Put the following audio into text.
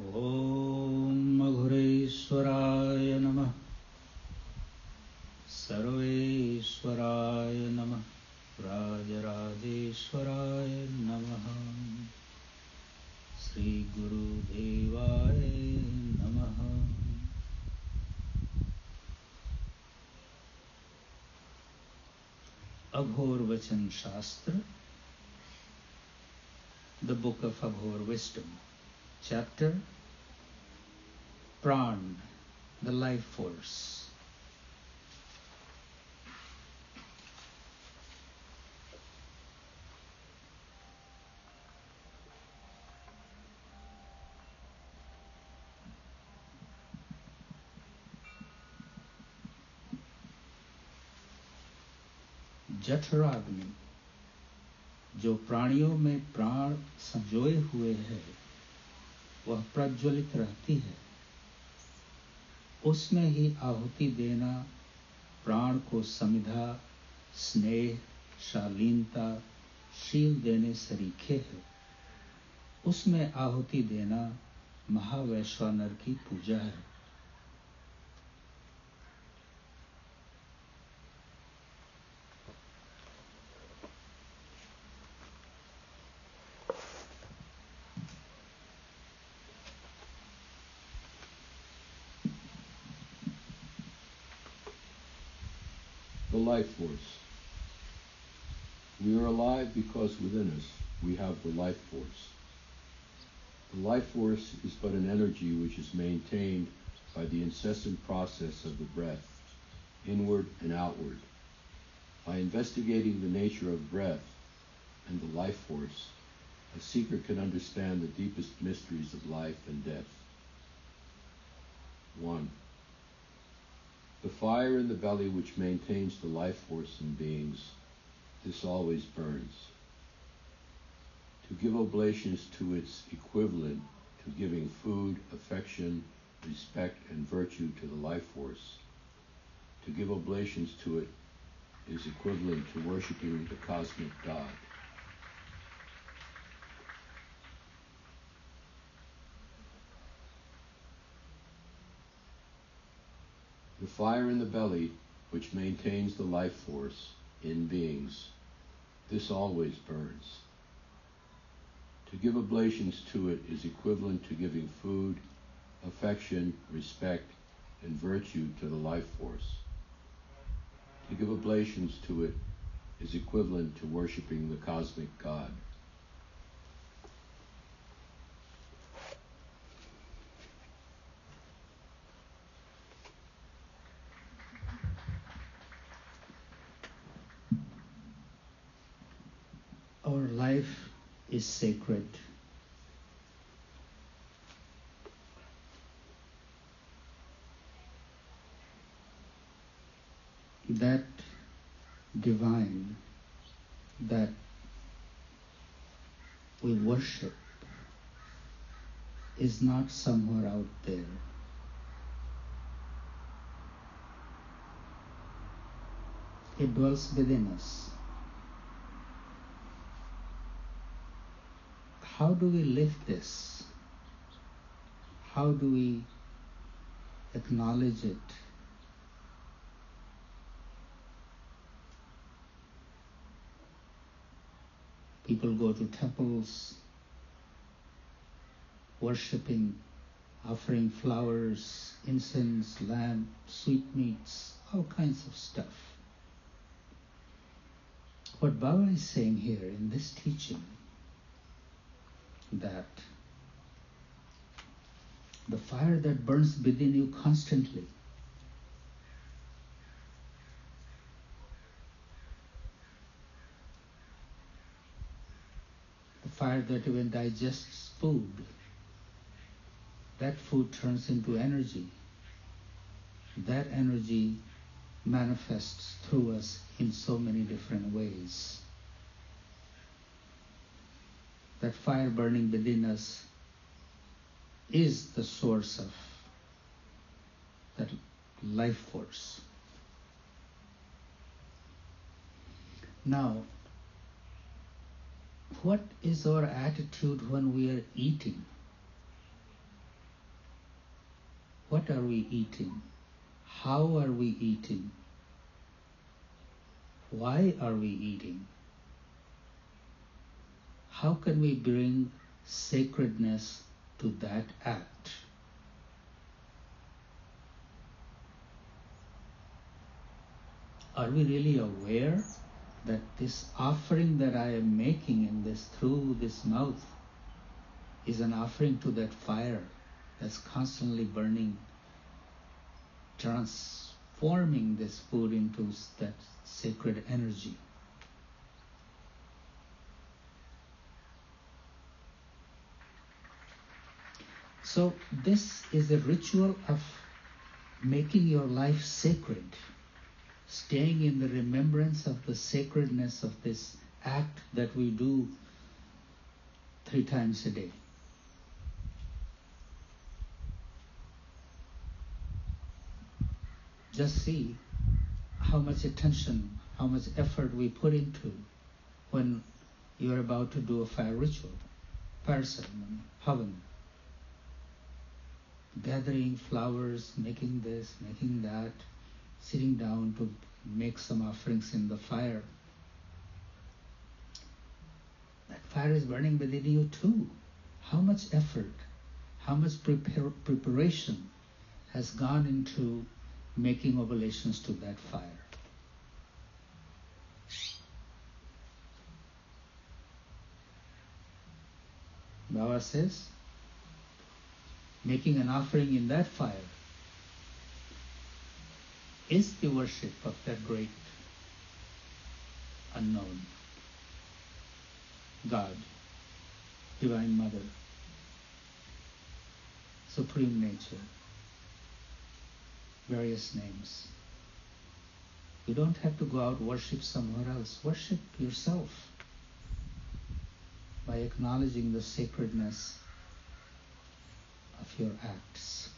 ॐ मघुरेश्वराय नमः। सर्वेश्वराय नमः। राजराजेश्वराय नमः। श्रीगुरुदेवाय नमः। Aghor the book of Aghor wisdom chapter Pran, the life force. जठराग्नि जो प्राणियों में प्राण संजोए हुए है वह प्रज्वलित रहती है। उसमें ही आहुति देना, प्राण को समिधा, स्नेह, शालीनता, शील देने सरीखे है। उसमें आहुति देना महावैश्वानर की पूजा है। Life force. We are alive because within us we have the life force. The life force is but an energy which is maintained by the incessant process of the breath, inward and outward. By investigating the nature of breath and the life force, a seeker can understand the deepest mysteries of life and death. 1. The fire in the belly which maintains the life force in beings, this always burns. To give oblations to its equivalent to giving food, affection, respect, and virtue to the life force, to give oblations to it is equivalent to worshiping the cosmic God. The fire in the belly, which maintains the life force in beings, this always burns. To give oblations to it is equivalent to giving food, affection, respect, and virtue to the life force. To give oblations to it is equivalent to worshiping the cosmic God. Our life is sacred. That divine that we worship is not somewhere out there. It dwells within us. How do we live this? How do we acknowledge it? People go to temples, worshipping, offering flowers, incense, lamp, sweetmeats, all kinds of stuff. What Baba is saying here in this teaching that the fire that burns within you constantly the fire that even digests food that food turns into energy. That energy manifests through us in so many different ways that fire burning within us is the source of that life force. Now, what is our attitude when we are eating? what are we eating? How are we eating? Why are we eating? How can we bring sacredness to that act? Are we really aware that this offering that I am making in this through this mouth is an offering to that fire that's constantly burning, transforming this food into that sacred energy. So, this is a ritual of making your life sacred, staying in the remembrance of the sacredness of this act that we do three times a day. Just see how much attention, how much effort we put into when you're about to do a fire ritual, fire ceremony. Gathering flowers, making this, making that, sitting down to make some offerings in the fire. That fire is burning within you too. How much effort, how much preparation has gone into making oblations to that fire. Baba says, making an offering in that fire is the worship of that great unknown God, Divine Mother, Supreme Nature various names. You don't have to go out worship somewhere else. Worship yourself by acknowledging the sacredness of your acts.